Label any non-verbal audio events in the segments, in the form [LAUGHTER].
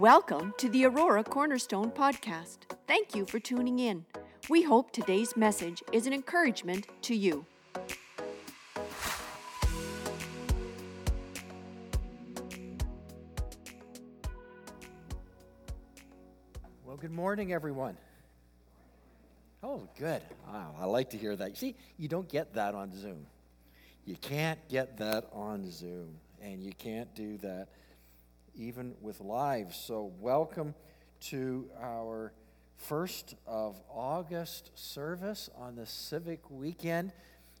Welcome to the Aurora Cornerstone Podcast. Thank you for tuning in. We hope today's message is an encouragement to you. Well, good morning, everyone. Oh, good. Wow, I like to hear that. See, you don't get that on Zoom. You can't get that on Zoom, and you can't do that even with live. So, welcome to our first of August service on the civic weekend.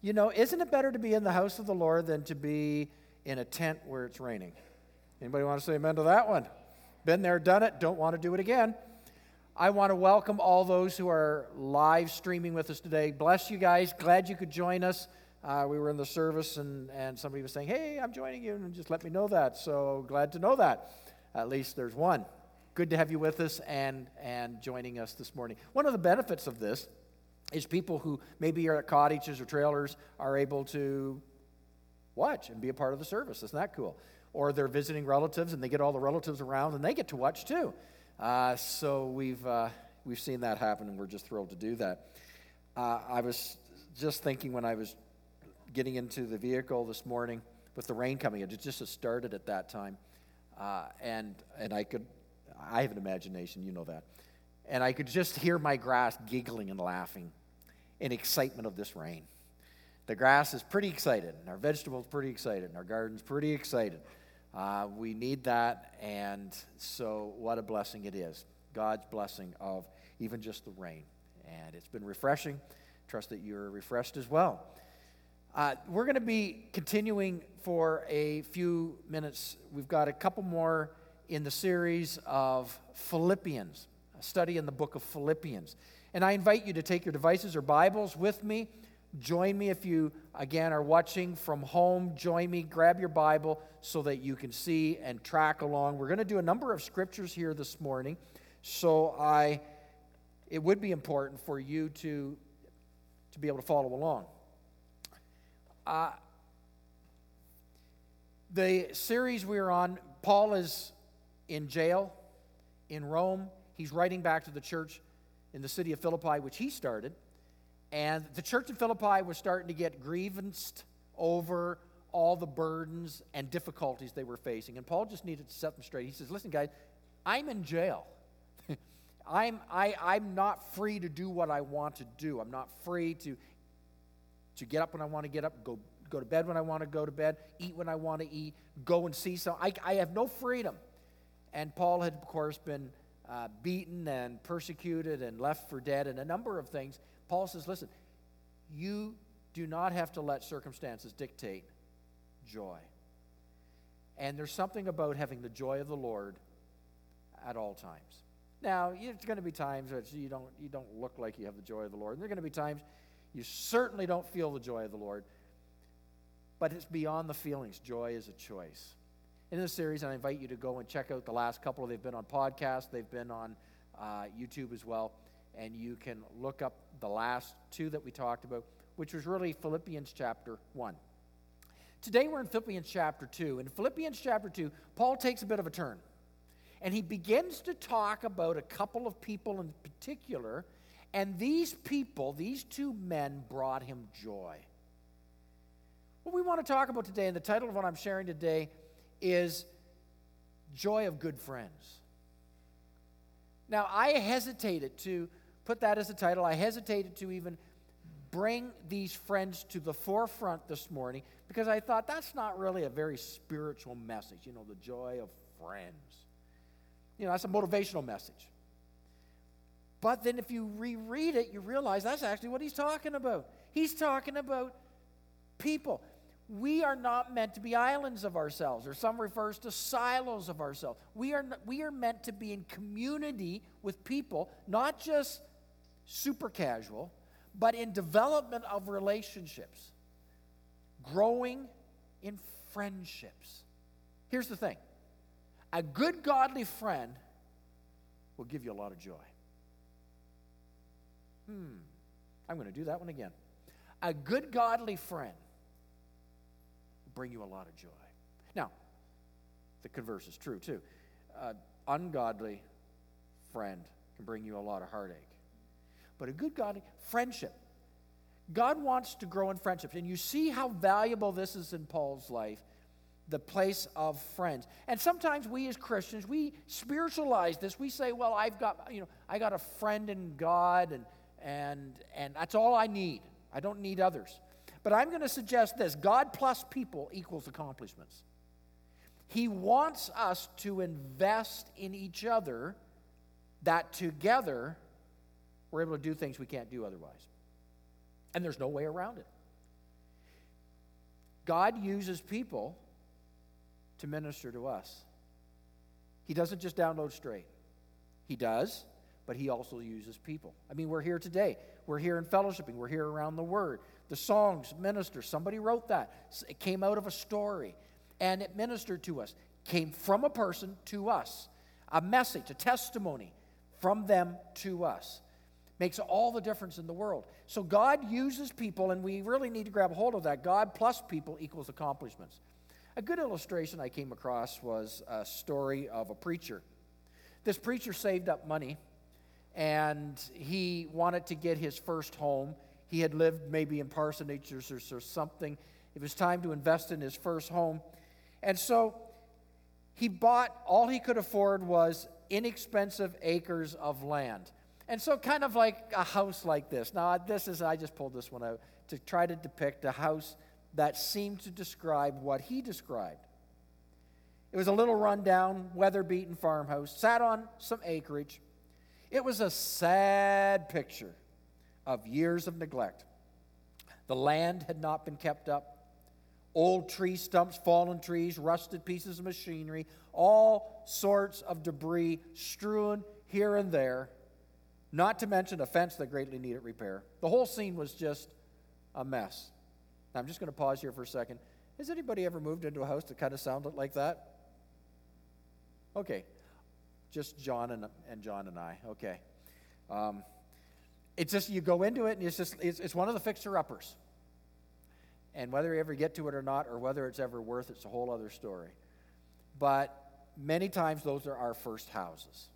You know, isn't it better to be in the house of the Lord than to be in a tent where it's raining? Anybody want to say amen to that one? Been there, done it, don't want to do it again. I want to welcome all those who are live streaming with us today. Bless you guys. Glad you could join us. Uh, we were in the service and, and somebody was saying, Hey, I'm joining you, and just let me know that. So glad to know that. At least there's one. Good to have you with us and, and joining us this morning. One of the benefits of this is people who maybe are at cottages or trailers are able to watch and be a part of the service. Isn't that cool? Or they're visiting relatives and they get all the relatives around and they get to watch too. Uh, so we've, uh, we've seen that happen, and we're just thrilled to do that. Uh, I was just thinking when I was getting into the vehicle this morning with the rain coming, in. it just started at that time, uh, and and I could, I have an imagination, you know that, and I could just hear my grass giggling and laughing, in excitement of this rain. The grass is pretty excited, and our vegetables pretty excited, and our garden's pretty excited. Uh, we need that, and so what a blessing it is. God's blessing of even just the rain. And it's been refreshing. Trust that you're refreshed as well. Uh, we're going to be continuing for a few minutes. We've got a couple more in the series of Philippians, a study in the book of Philippians. And I invite you to take your devices or Bibles with me Join me if you, again, are watching from home. Join me, grab your Bible so that you can see and track along. We're going to do a number of scriptures here this morning. So I, it would be important for you to, to be able to follow along. Uh, the series we are on, Paul is in jail in Rome. He's writing back to the church in the city of Philippi, which he started. And the church in Philippi was starting to get grievanced over all the burdens and difficulties they were facing. And Paul just needed to set them straight. He says, Listen, guys, I'm in jail. [LAUGHS] I'm, I, I'm not free to do what I want to do. I'm not free to, to get up when I want to get up, go, go to bed when I want to go to bed, eat when I want to eat, go and see some. I, I have no freedom. And Paul had, of course, been uh, beaten and persecuted and left for dead and a number of things. Paul says, listen, you do not have to let circumstances dictate joy. And there's something about having the joy of the Lord at all times. Now, there's going to be times that you don't, you don't look like you have the joy of the Lord. And there are going to be times you certainly don't feel the joy of the Lord. But it's beyond the feelings. Joy is a choice. In this series, I invite you to go and check out the last couple. They've been on podcast, they've been on uh, YouTube as well and you can look up the last two that we talked about, which was really Philippians chapter 1. Today we're in Philippians chapter 2. In Philippians chapter 2, Paul takes a bit of a turn. And he begins to talk about a couple of people in particular. And these people, these two men, brought him joy. What we want to talk about today, and the title of what I'm sharing today is Joy of Good Friends. Now, I hesitated to put that as a title. I hesitated to even bring these friends to the forefront this morning because I thought that's not really a very spiritual message, you know, the joy of friends. You know, that's a motivational message. But then if you reread it, you realize that's actually what he's talking about. He's talking about people. We are not meant to be islands of ourselves, or some refers to silos of ourselves. We are, we are meant to be in community with people, not just super casual, but in development of relationships, growing in friendships. Here's the thing a good, godly friend will give you a lot of joy. Hmm, I'm going to do that one again. A good, godly friend will bring you a lot of joy. Now, the converse is true too. Uh, ungodly friend can bring you a lot of heartache. But a good godly friendship. God wants to grow in friendships. And you see how valuable this is in Paul's life the place of friends. And sometimes we as Christians, we spiritualize this. We say, well, I've got, you know, I got a friend in God and and and that's all I need. I don't need others. But I'm going to suggest this God plus people equals accomplishments. He wants us to invest in each other that together we're able to do things we can't do otherwise. And there's no way around it. God uses people to minister to us. He doesn't just download straight. He does, but he also uses people. I mean, we're here today. We're here in fellowshipping. We're here around the word. The songs minister. Somebody wrote that. It came out of a story and it ministered to us. Came from a person to us. A message, a testimony from them to us. Makes all the difference in the world. So God uses people, and we really need to grab hold of that. God plus people equals accomplishments. A good illustration I came across was a story of a preacher. This preacher saved up money and he wanted to get his first home. He had lived maybe in parsonages or, or something. It was time to invest in his first home. And so he bought, all he could afford was inexpensive acres of land. And so, kind of like a house like this. Now, this is, I just pulled this one out to try to depict a house that seemed to describe what he described. It was a little rundown, weather beaten farmhouse, sat on some acreage. It was a sad picture of years of neglect. The land had not been kept up. Old tree stumps, fallen trees, rusted pieces of machinery, all sorts of debris strewn here and there, not to mention a fence that greatly needed repair. The whole scene was just a mess. Now, I'm just going to pause here for a second. Has anybody ever moved into a house that kind of sounded like that? Okay. Just John and, and John and I. Okay. Um, it's just, you go into it and it's just, it's, it's one of the fixer uppers. And whether you ever get to it or not, or whether it's ever worth it, it's a whole other story. But many times those are our first houses.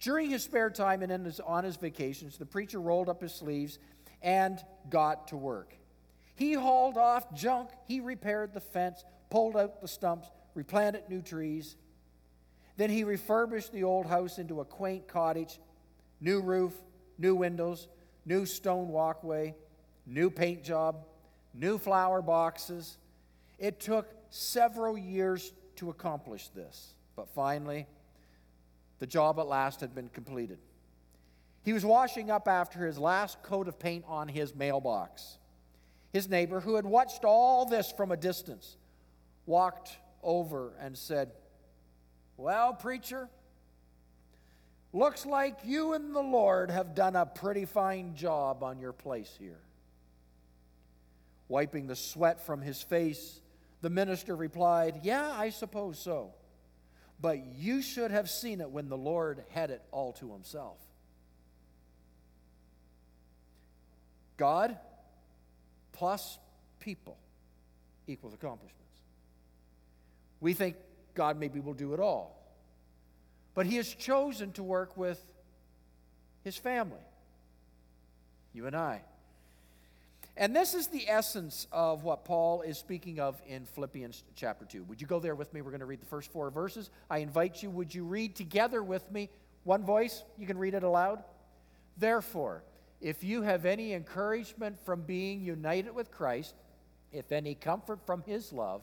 During his spare time and his, on his vacations, the preacher rolled up his sleeves and got to work. He hauled off junk, he repaired the fence, pulled out the stumps, replanted new trees. Then he refurbished the old house into a quaint cottage, new roof, new windows, new stone walkway, new paint job, new flower boxes. It took several years to accomplish this, but finally, the job at last had been completed. He was washing up after his last coat of paint on his mailbox. His neighbor, who had watched all this from a distance, walked over and said, Well, preacher, looks like you and the Lord have done a pretty fine job on your place here. Wiping the sweat from his face, the minister replied, Yeah, I suppose so. But you should have seen it when the Lord had it all to himself. God plus people equals accomplishments. We think God maybe will do it all. But He has chosen to work with His family, you and I. And this is the essence of what Paul is speaking of in Philippians chapter 2. Would you go there with me? We're going to read the first four verses. I invite you, would you read together with me? One voice, you can read it aloud. Therefore, if you have any encouragement from being united with Christ, if any comfort from his love,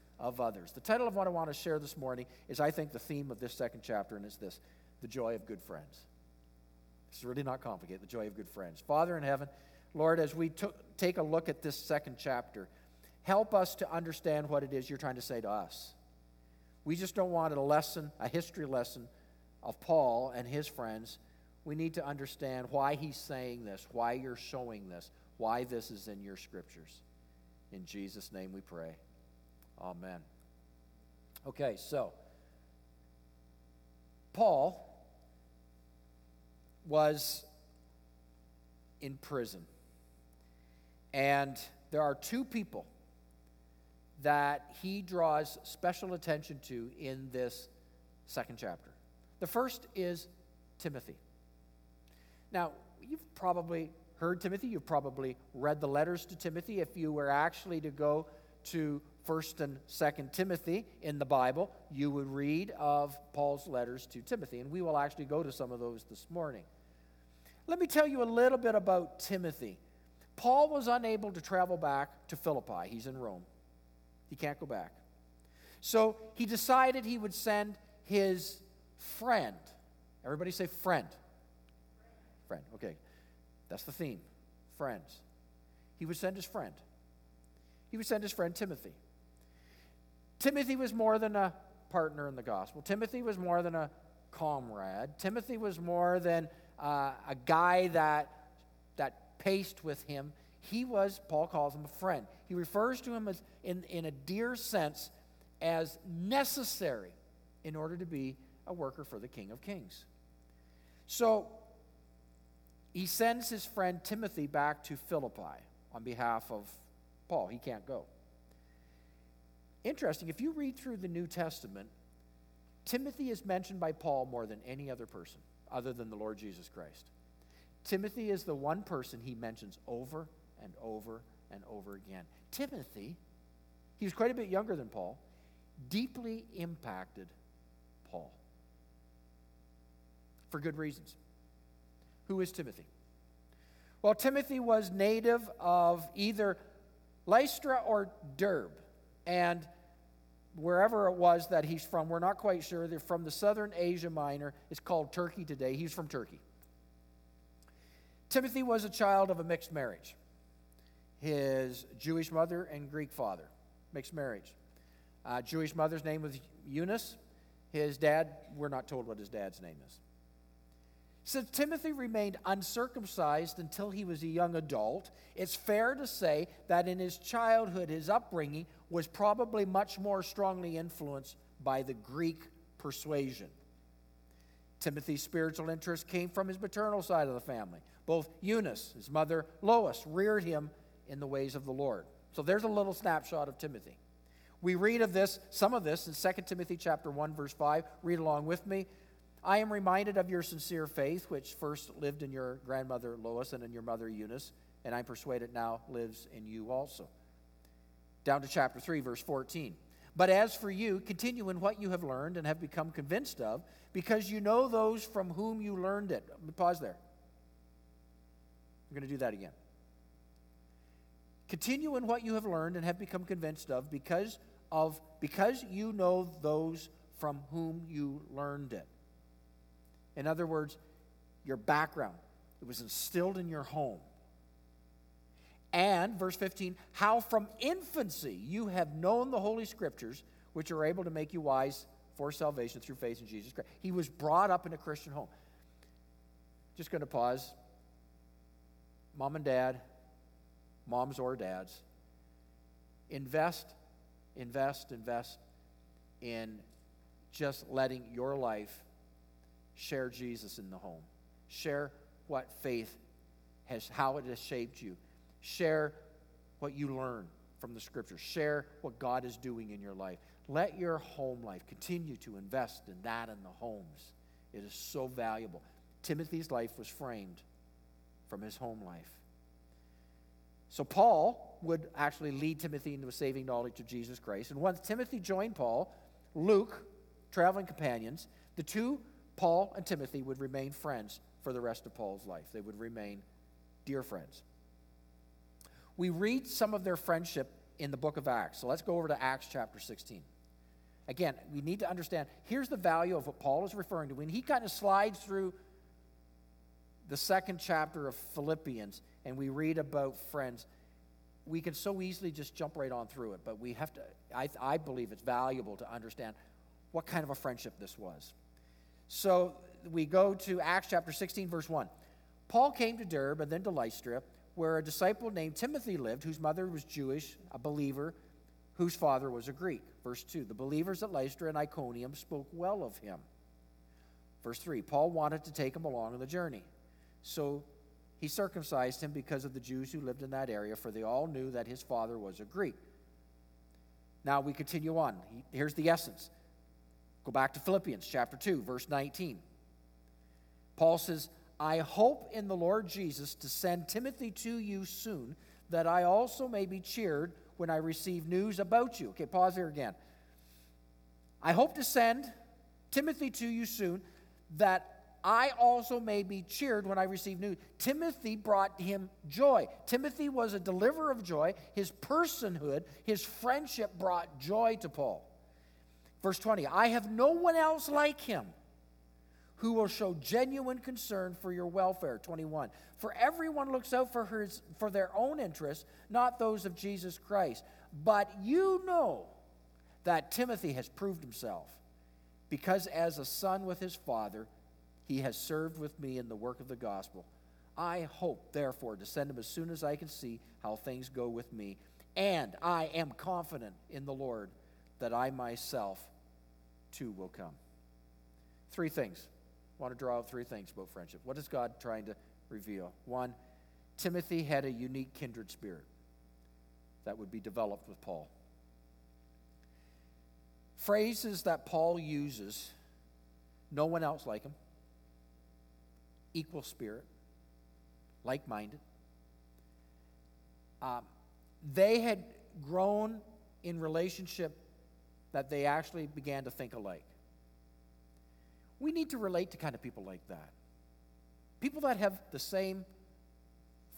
of others. The title of what I want to share this morning is, I think, the theme of this second chapter, and it's this The Joy of Good Friends. It's really not complicated, the joy of good friends. Father in heaven, Lord, as we take a look at this second chapter, help us to understand what it is you're trying to say to us. We just don't want a lesson, a history lesson of Paul and his friends. we need to understand why he's saying this, why you're showing this, why this is in your scriptures. In Jesus' name we pray. Amen. Okay, so Paul was in prison. And there are two people that he draws special attention to in this second chapter. The first is Timothy. Now, you've probably heard Timothy, you've probably read the letters to Timothy. If you were actually to go to 1st and 2nd Timothy in the Bible, you would read of Paul's letters to Timothy, and we will actually go to some of those this morning. Let me tell you a little bit about Timothy. Paul was unable to travel back to Philippi. He's in Rome. He can't go back. So he decided he would send his friend. Everybody say friend. Friend, okay. That's the theme. Friends. He would send his friend. He would send his friend Timothy. Timothy was more than a partner in the gospel. Timothy was more than a comrade. Timothy was more than uh, a guy that, that paced with him. He was, Paul calls him a friend. He refers to him as, in, in a dear sense as necessary in order to be a worker for the King of Kings. So he sends his friend Timothy back to Philippi on behalf of Paul. He can't go. Interesting, if you read through the New Testament, Timothy is mentioned by Paul more than any other person other than the Lord Jesus Christ. Timothy is the one person he mentions over and over and over again. Timothy, he was quite a bit younger than Paul, deeply impacted Paul for good reasons. Who is Timothy? Well, Timothy was native of either Lystra or Derbe. And wherever it was that he's from, we're not quite sure. They're from the southern Asia Minor. It's called Turkey today. He's from Turkey. Timothy was a child of a mixed marriage. His Jewish mother and Greek father, mixed marriage. Uh, Jewish mother's name was Eunice. His dad, we're not told what his dad's name is. Since Timothy remained uncircumcised until he was a young adult, it's fair to say that in his childhood, his upbringing was probably much more strongly influenced by the Greek persuasion. Timothy's spiritual interest came from his maternal side of the family. Both Eunice, his mother Lois, reared him in the ways of the Lord. So there's a little snapshot of Timothy. We read of this, some of this in 2 Timothy chapter 1 verse 5. Read along with me. I am reminded of your sincere faith, which first lived in your grandmother Lois and in your mother Eunice, and I'm persuaded now lives in you also. Down to chapter 3, verse 14. But as for you, continue in what you have learned and have become convinced of, because you know those from whom you learned it. Pause there. I'm going to do that again. Continue in what you have learned and have become convinced of, because of because you know those from whom you learned it. In other words, your background. It was instilled in your home. And, verse 15, how from infancy you have known the Holy Scriptures, which are able to make you wise for salvation through faith in Jesus Christ. He was brought up in a Christian home. Just going to pause. Mom and dad, moms or dads, invest, invest, invest in just letting your life share Jesus in the home. Share what faith has, how it has shaped you. Share what you learn from the scriptures. Share what God is doing in your life. Let your home life continue to invest in that in the homes. It is so valuable. Timothy's life was framed from his home life. So Paul would actually lead Timothy into a saving knowledge of Jesus Christ. And once Timothy joined Paul, Luke, traveling companions, the two Paul and Timothy would remain friends for the rest of Paul's life. They would remain dear friends. We read some of their friendship in the book of Acts. So let's go over to Acts chapter 16. Again, we need to understand here's the value of what Paul is referring to. When he kind of slides through the second chapter of Philippians and we read about friends, we can so easily just jump right on through it, but we have to, I, I believe it's valuable to understand what kind of a friendship this was. So we go to Acts chapter 16, verse 1. Paul came to Derbe and then to Lystra, where a disciple named Timothy lived, whose mother was Jewish, a believer, whose father was a Greek. Verse 2 The believers at Lystra and Iconium spoke well of him. Verse 3 Paul wanted to take him along on the journey. So he circumcised him because of the Jews who lived in that area, for they all knew that his father was a Greek. Now we continue on. Here's the essence. Go back to Philippians chapter 2, verse 19. Paul says, I hope in the Lord Jesus to send Timothy to you soon, that I also may be cheered when I receive news about you. Okay, pause here again. I hope to send Timothy to you soon, that I also may be cheered when I receive news. Timothy brought him joy. Timothy was a deliverer of joy. His personhood, his friendship brought joy to Paul. Verse 20 I have no one else like him who will show genuine concern for your welfare. 21. For everyone looks out for, his, for their own interests, not those of Jesus Christ. But you know that Timothy has proved himself, because as a son with his father, he has served with me in the work of the gospel. I hope, therefore, to send him as soon as I can see how things go with me. And I am confident in the Lord that I myself too will come. Three things. I want to draw out three things about friendship. What is God trying to reveal? One, Timothy had a unique kindred spirit that would be developed with Paul. Phrases that Paul uses, no one else like him equal spirit, like minded. Um, they had grown in relationship that they actually began to think alike. We need to relate to kind of people like that. People that have the same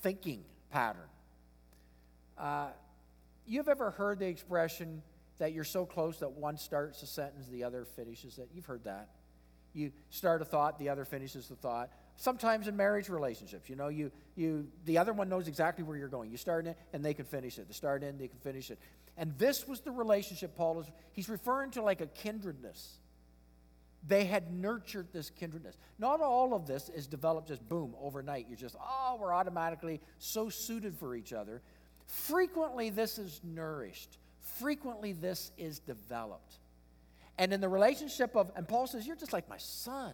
thinking pattern. Uh, you've ever heard the expression that you're so close that one starts a sentence, the other finishes it? You've heard that. You start a thought, the other finishes the thought. Sometimes in marriage relationships, you know, you, you, the other one knows exactly where you're going. You start it, and they can finish it. They start in, they can finish it. And this was the relationship Paul is, he's referring to like a kindredness. They had nurtured this kindredness. Not all of this is developed just boom, overnight. You're just, oh, we're automatically so suited for each other. Frequently, this is nourished. Frequently, this is developed. And in the relationship of, and Paul says, You're just like my son.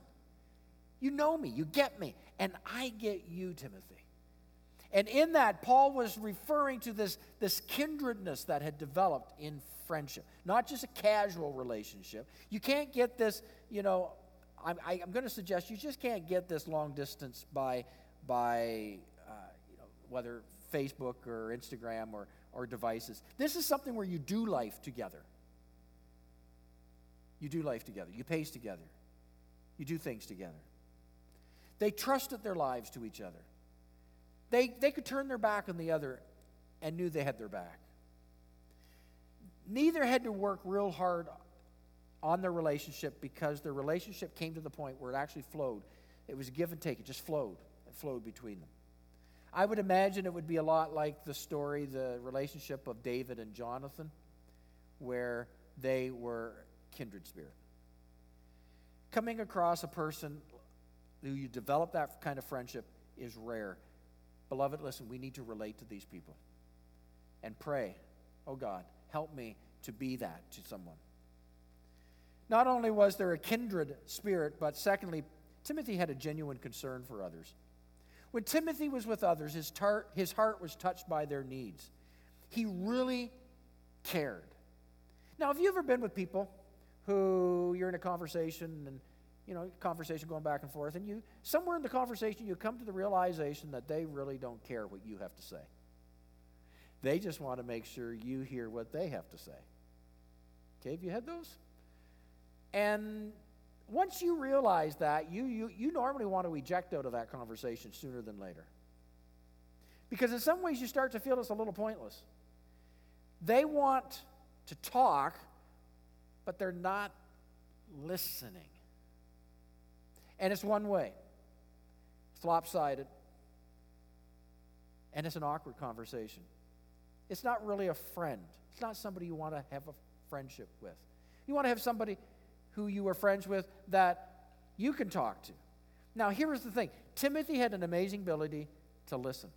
You know me, you get me, and I get you, Timothy. And in that, Paul was referring to this, this kindredness that had developed in friendship, not just a casual relationship. You can't get this, you know, I'm, I, am going to suggest you just can't get this long distance by, by uh, you know, whether Facebook or Instagram or, or devices. This is something where you do life together. You do life together. You pace together. You do things together. They trusted their lives to each other. They, they could turn their back on the other and knew they had their back. Neither had to work real hard on their relationship because their relationship came to the point where it actually flowed. It was give and take, it just flowed. It flowed between them. I would imagine it would be a lot like the story, the relationship of David and Jonathan, where they were kindred spirit. Coming across a person who you develop that kind of friendship is rare. Beloved, listen, we need to relate to these people and pray, oh God, help me to be that to someone. Not only was there a kindred spirit, but secondly, Timothy had a genuine concern for others. When Timothy was with others, his, tar- his heart was touched by their needs. He really cared. Now, have you ever been with people who you're in a conversation and you know, conversation going back and forth, and you somewhere in the conversation you come to the realization that they really don't care what you have to say. They just want to make sure you hear what they have to say. Okay, have you had those? And once you realize that, you, you, you normally want to eject out of that conversation sooner than later. Because in some ways you start to feel it's a little pointless. They want to talk, but they're not listening. And it's one way, it's lopsided, and it's an awkward conversation. It's not really a friend, it's not somebody you want to have a friendship with. You want to have somebody who you are friends with that you can talk to. Now, here's the thing Timothy had an amazing ability to listen.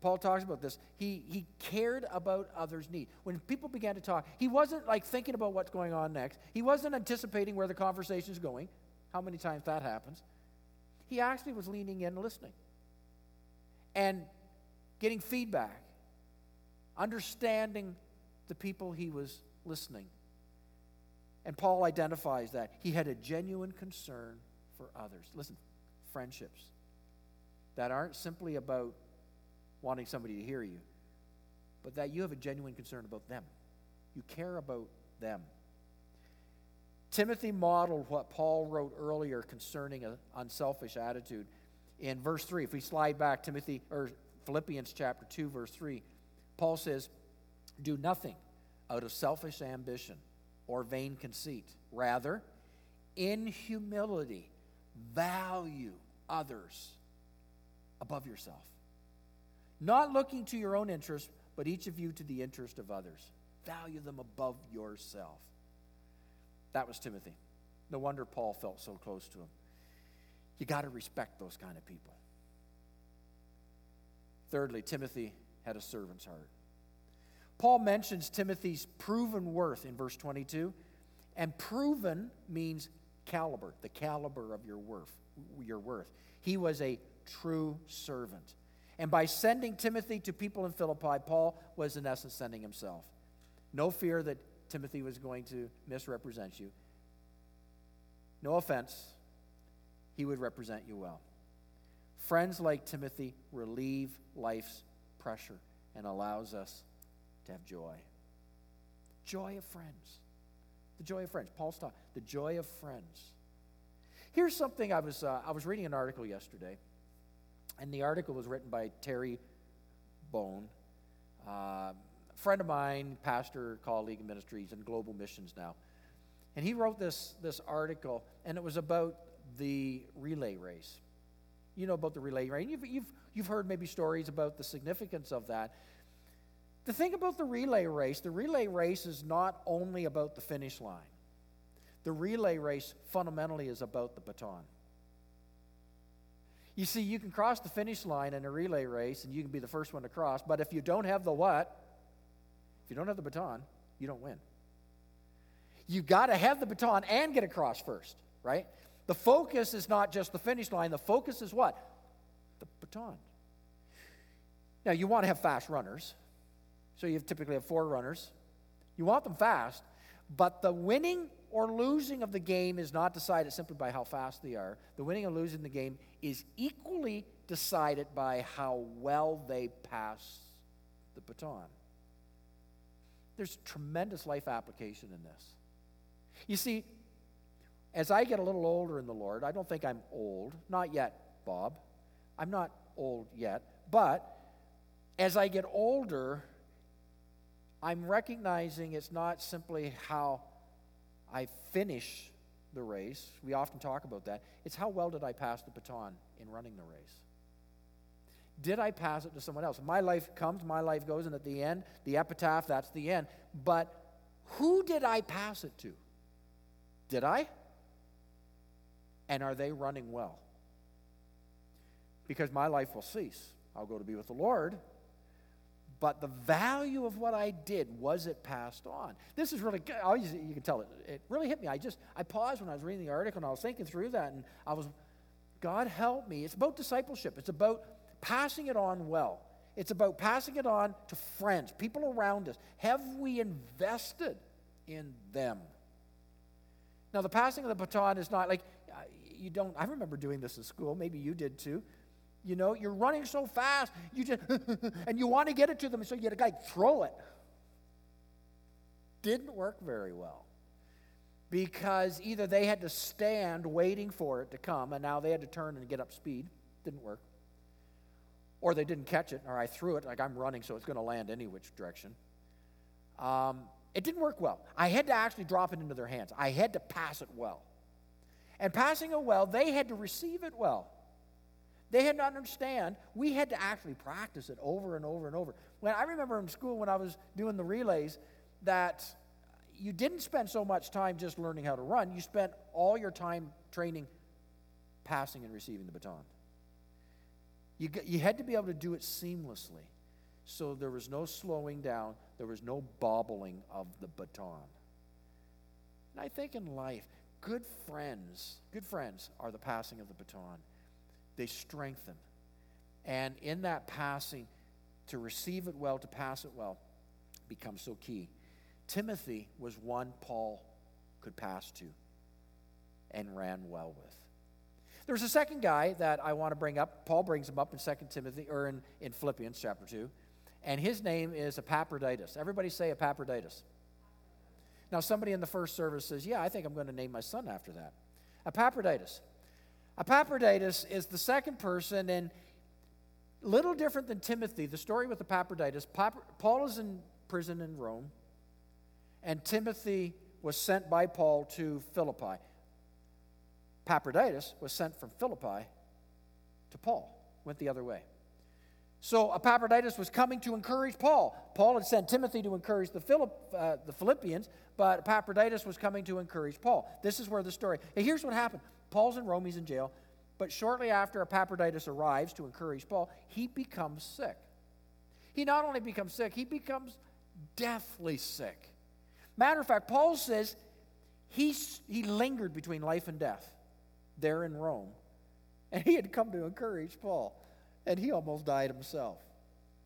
Paul talks about this. He, he cared about others' need. When people began to talk, he wasn't like thinking about what's going on next. He wasn't anticipating where the conversation is going. How many times that happens? He actually was leaning in and listening and getting feedback, understanding the people he was listening. And Paul identifies that. He had a genuine concern for others. Listen, friendships that aren't simply about wanting somebody to hear you, but that you have a genuine concern about them. You care about them. Timothy modeled what Paul wrote earlier concerning an unselfish attitude. In verse 3, if we slide back, Timothy or Philippians chapter 2, verse 3, Paul says, Do nothing out of selfish ambition or vain conceit. Rather, in humility, value others above yourself. Not looking to your own interest, but each of you to the interest of others. Value them above yourself. That was Timothy. No wonder Paul felt so close to him. You got to respect those kind of people. Thirdly, Timothy had a servant's heart. Paul mentions Timothy's proven worth in verse 22, and proven means caliber, the caliber of your worth, your worth. He was a true servant. And by sending Timothy to people in Philippi, Paul was in essence sending himself. No fear that Timothy was going to misrepresent you. No offense, he would represent you well. Friends like Timothy relieve life's pressure and allows us to have joy. Joy of friends. The joy of friends. Paul's talking. The joy of friends. Here's something I was, uh, I was reading an article yesterday, and the article was written by Terry Bone. Uh, friend of mine, pastor, colleague in ministries and global missions now. And he wrote this, this article, and it was about the relay race. You know about the relay race. You've, you've, you've heard maybe stories about the significance of that. The thing about the relay race, the relay race is not only about the finish line. The relay race fundamentally is about the baton. You see, you can cross the finish line in a relay race and you can be the first one to cross, but if you don't have the what, if you don't have the baton, you don't win. You got to have the baton and get across first, right? The focus is not just the finish line, the focus is what? The baton. Now, you want to have fast runners. So you typically have four runners. You want them fast, but the winning or losing of the game is not decided simply by how fast they are. The winning or losing the game is equally decided by how well they pass the baton. There's tremendous life application in this. You see, as I get a little older in the Lord, I don't think I'm old. Not yet, Bob. I'm not old yet. But as I get older, I'm recognizing it's not simply how I finish the race. We often talk about that. It's how well did I pass the baton in running the race? Did I pass it to someone else? My life comes, my life goes, and at the end, the epitaph, that's the end. But who did I pass it to? Did I? And are they running well? Because my life will cease. I'll go to be with the Lord, but the value of what I did was it passed on. This is really good. You can tell it, it really hit me. I just, I paused when I was reading the article and I was thinking through that and I was, God help me. It's about discipleship. It's about passing it on well. It's about passing it on to friends, people around us. Have we invested in them? Now, the passing of the baton is not like you don't, I remember doing this in school. Maybe you did too. You know, you're running so fast, you just, [LAUGHS] and you want to get it to them, so you get a guy throw it. Didn't work very well because either they had to stand waiting for it to come, and now they had to turn and get up speed. Didn't work. Or they didn't catch it, or I threw it like I'm running, so it's going to land any which direction. Um, it didn't work well. I had to actually drop it into their hands. I had to pass it well. And passing it well, they had to receive it well. They had to understand. We had to actually practice it over and over and over. When I remember in school when I was doing the relays that you didn't spend so much time just learning how to run, you spent all your time training passing and receiving the baton. You, you had to be able to do it seamlessly. So there was no slowing down, there was no bobbling of the baton. And I think in life, good friends, good friends are the passing of the baton. They strengthen. And in that passing, to receive it well, to pass it well, becomes so key. Timothy was one Paul could pass to and ran well with. There's a second guy that I want to bring up. Paul brings him up in 2 Timothy or in, in Philippians chapter 2. And his name is Epaphroditus. Everybody say Epaphroditus. Now, somebody in the first service says, Yeah, I think I'm going to name my son after that. Epaphroditus. Epaphroditus is the second person, and little different than Timothy. The story with Epaphroditus Paul is in prison in Rome, and Timothy was sent by Paul to Philippi. Epaphroditus was sent from Philippi to Paul, went the other way. So Epaphroditus was coming to encourage Paul. Paul had sent Timothy to encourage the, Philipp, uh, the Philippians, but Epaphroditus was coming to encourage Paul. This is where the story. Here's what happened Paul's in Rome, he's in jail. But shortly after Epaphroditus arrives to encourage Paul, he becomes sick. He not only becomes sick, he becomes deathly sick. Matter of fact, Paul says he, he lingered between life and death there in Rome. [LAUGHS] And he had come to encourage Paul. And he almost died himself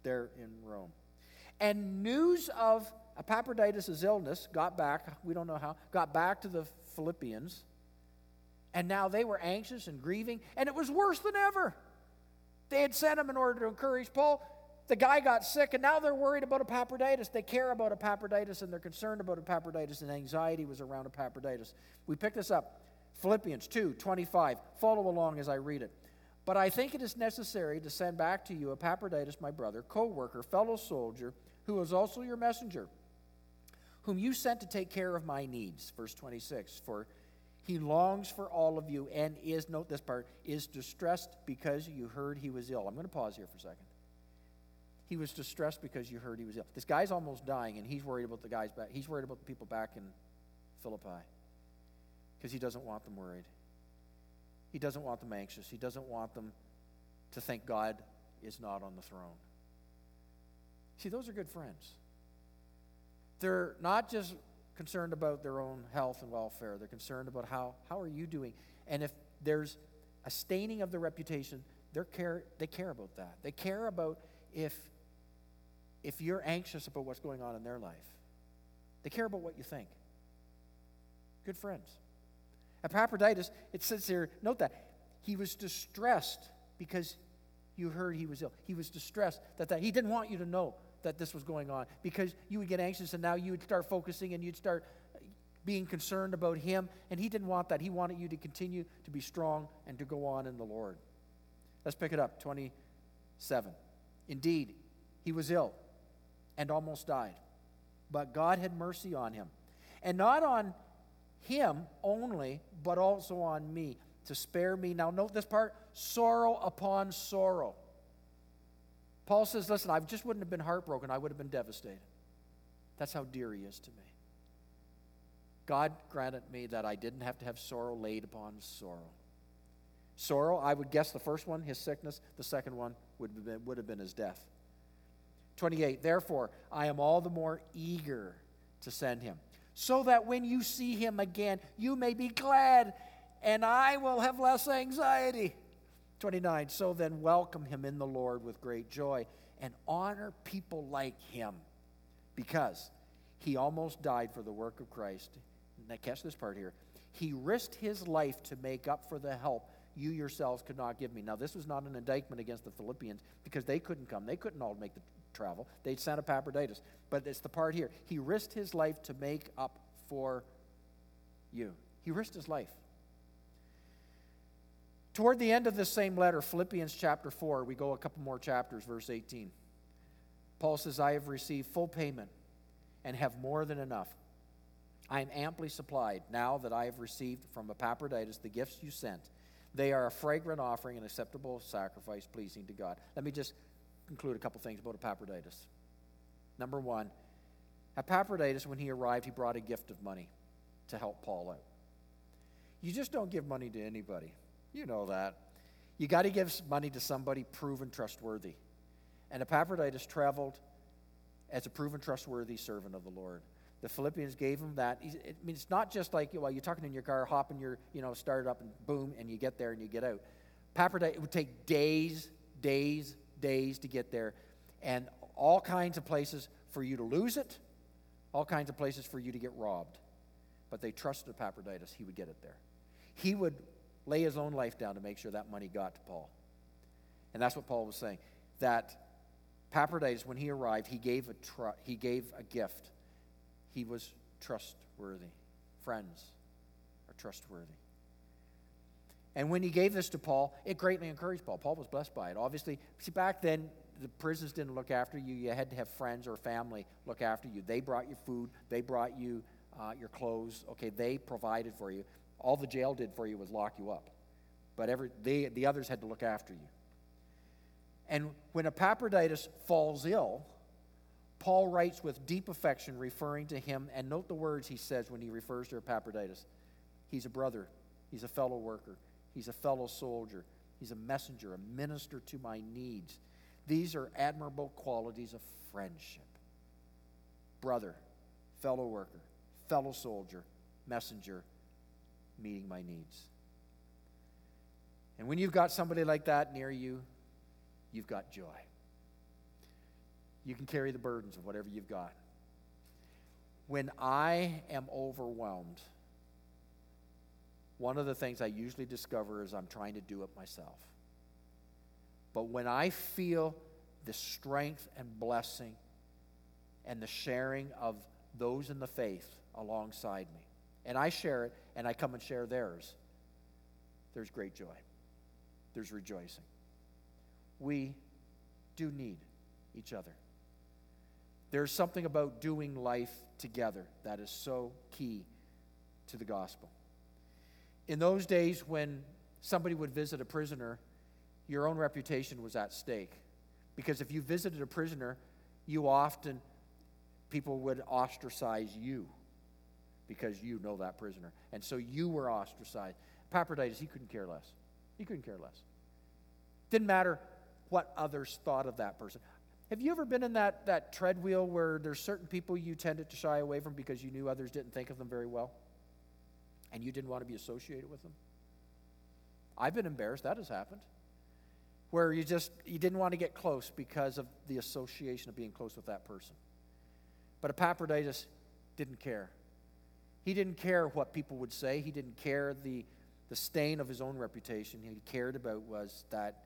there in Rome. And news of Epaphroditus' illness got back, we don't know how, got back to the Philippians. And now they were anxious and grieving, and it was worse than ever. They had sent him in order to encourage Paul. The guy got sick, and now they're worried about Epaphroditus. They care about Epaphroditus, and they're concerned about Epaphroditus, and anxiety was around Epaphroditus. We pick this up Philippians 2 25. Follow along as I read it. But I think it is necessary to send back to you Epaphroditus, my brother, co worker, fellow soldier, who is also your messenger, whom you sent to take care of my needs. Verse 26. For he longs for all of you and is, note this part, is distressed because you heard he was ill. I'm going to pause here for a second. He was distressed because you heard he was ill. This guy's almost dying, and he's worried about the guys back. He's worried about the people back in Philippi because he doesn't want them worried. He doesn't want them anxious. He doesn't want them to think God is not on the throne. See, those are good friends. They're not just concerned about their own health and welfare, they're concerned about how, how are you doing. And if there's a staining of their reputation, they're care, they care about that. They care about if, if you're anxious about what's going on in their life. They care about what you think. Good friends. Epaphroditus, it says here, note that, he was distressed because you heard he was ill. He was distressed that, that he didn't want you to know that this was going on because you would get anxious and now you would start focusing and you'd start being concerned about him. And he didn't want that. He wanted you to continue to be strong and to go on in the Lord. Let's pick it up 27. Indeed, he was ill and almost died, but God had mercy on him. And not on him only, but also on me, to spare me. Now, note this part sorrow upon sorrow. Paul says, Listen, I just wouldn't have been heartbroken, I would have been devastated. That's how dear he is to me. God granted me that I didn't have to have sorrow laid upon sorrow. Sorrow, I would guess the first one, his sickness, the second one would have been, would have been his death. 28, therefore, I am all the more eager to send him so that when you see him again, you may be glad, and I will have less anxiety. 29. So then, welcome him in the Lord with great joy and honor people like him because he almost died for the work of Christ. Now, catch this part here. He risked his life to make up for the help you yourselves could not give me. Now, this was not an indictment against the Philippians because they couldn't come. They couldn't all make the travel. They'd sent Epaphroditus. But it's the part here. He risked his life to make up for you. He risked his life. Toward the end of this same letter, Philippians chapter 4, we go a couple more chapters, verse 18. Paul says, I have received full payment and have more than enough. I am amply supplied now that I have received from Epaphroditus the gifts you sent. They are a fragrant offering, an acceptable sacrifice pleasing to God. Let me just conclude a couple things about Epaphroditus. Number one, Epaphroditus, when he arrived, he brought a gift of money to help Paul out. You just don't give money to anybody. You know that. You got to give money to somebody proven trustworthy. And Epaphroditus traveled as a proven trustworthy servant of the Lord. The Philippians gave him that. I mean, it's not just like, well, you're talking in your car, hopping your, you know, start up and boom, and you get there and you get out. Epaphroditus, it would take days, days, days to get there, and all kinds of places for you to lose it, all kinds of places for you to get robbed. But they trusted Epaphroditus, he would get it there. He would lay his own life down to make sure that money got to Paul. And that's what Paul was saying. That Epaphroditus, when he arrived, he gave a, tr- he gave a gift. He was trustworthy. Friends are trustworthy. And when he gave this to Paul, it greatly encouraged Paul. Paul was blessed by it. Obviously, see, back then, the prisons didn't look after you. You had to have friends or family look after you. They brought you food, they brought you uh, your clothes. Okay, they provided for you. All the jail did for you was lock you up. But every, they, the others had to look after you. And when Epaphroditus falls ill, Paul writes with deep affection, referring to him, and note the words he says when he refers to Epaphroditus. He's a brother, he's a fellow worker, he's a fellow soldier, he's a messenger, a minister to my needs. These are admirable qualities of friendship. Brother, fellow worker, fellow soldier, messenger, meeting my needs. And when you've got somebody like that near you, you've got joy. You can carry the burdens of whatever you've got. When I am overwhelmed, one of the things I usually discover is I'm trying to do it myself. But when I feel the strength and blessing and the sharing of those in the faith alongside me, and I share it and I come and share theirs, there's great joy. There's rejoicing. We do need each other. There's something about doing life together that is so key to the gospel. In those days when somebody would visit a prisoner, your own reputation was at stake. Because if you visited a prisoner, you often, people would ostracize you because you know that prisoner. And so you were ostracized. Epaphroditus, he couldn't care less. He couldn't care less. Didn't matter what others thought of that person. Have you ever been in that, that treadwheel where there's certain people you tended to shy away from because you knew others didn't think of them very well? And you didn't want to be associated with them? I've been embarrassed. That has happened. Where you just you didn't want to get close because of the association of being close with that person. But Epaphroditus didn't care. He didn't care what people would say. He didn't care the, the stain of his own reputation. He cared about was that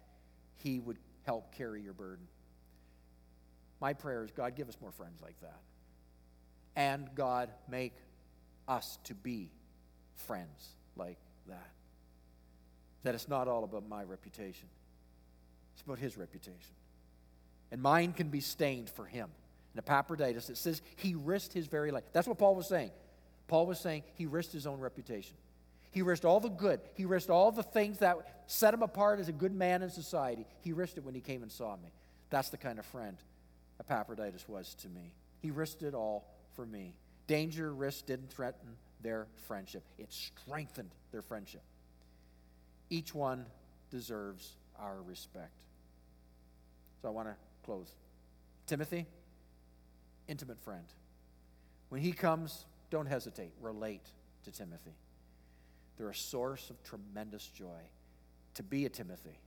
he would help carry your burden. My prayer is God, give us more friends like that. And God, make us to be friends like that. That it's not all about my reputation, it's about his reputation. And mine can be stained for him. And Epaphroditus, it says he risked his very life. That's what Paul was saying. Paul was saying he risked his own reputation. He risked all the good. He risked all the things that set him apart as a good man in society. He risked it when he came and saw me. That's the kind of friend Epaphroditus was to me. He risked it all for me. Danger, risk didn't threaten their friendship, it strengthened their friendship. Each one deserves our respect. So I want to close. Timothy, intimate friend. When he comes, don't hesitate. Relate to Timothy. They're a source of tremendous joy. To be a Timothy,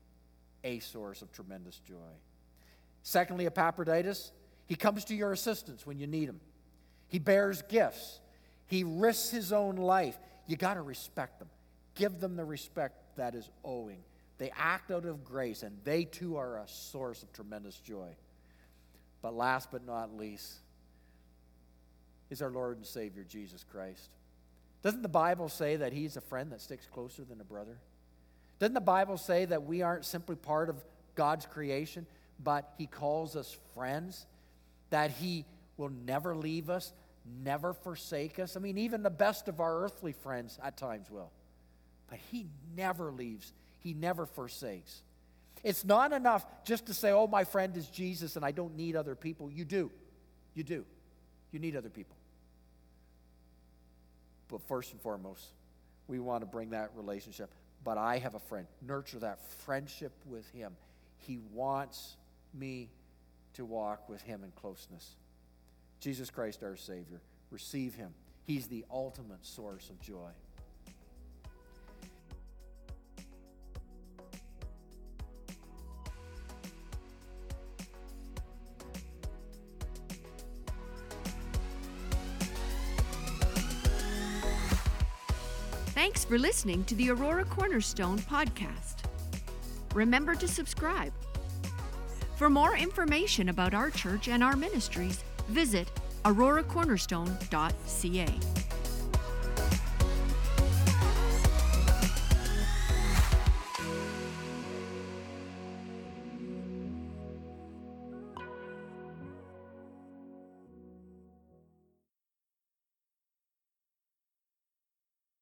a source of tremendous joy. Secondly, Epaphroditus, he comes to your assistance when you need him. He bears gifts. He risks his own life. You got to respect them. Give them the respect that is owing. They act out of grace, and they too are a source of tremendous joy. But last but not least is our Lord and Savior, Jesus Christ. Doesn't the Bible say that He's a friend that sticks closer than a brother? Doesn't the Bible say that we aren't simply part of God's creation, but He calls us friends? That He will never leave us, never forsake us? I mean, even the best of our earthly friends at times will. But He never leaves, He never forsakes. It's not enough just to say, oh, my friend is Jesus and I don't need other people. You do. You do. You need other people. But first and foremost, we want to bring that relationship. But I have a friend. Nurture that friendship with him. He wants me to walk with him in closeness. Jesus Christ, our Savior. Receive him. He's the ultimate source of joy. Thanks for listening to the Aurora Cornerstone podcast. Remember to subscribe. For more information about our church and our ministries, visit auroracornerstone.ca.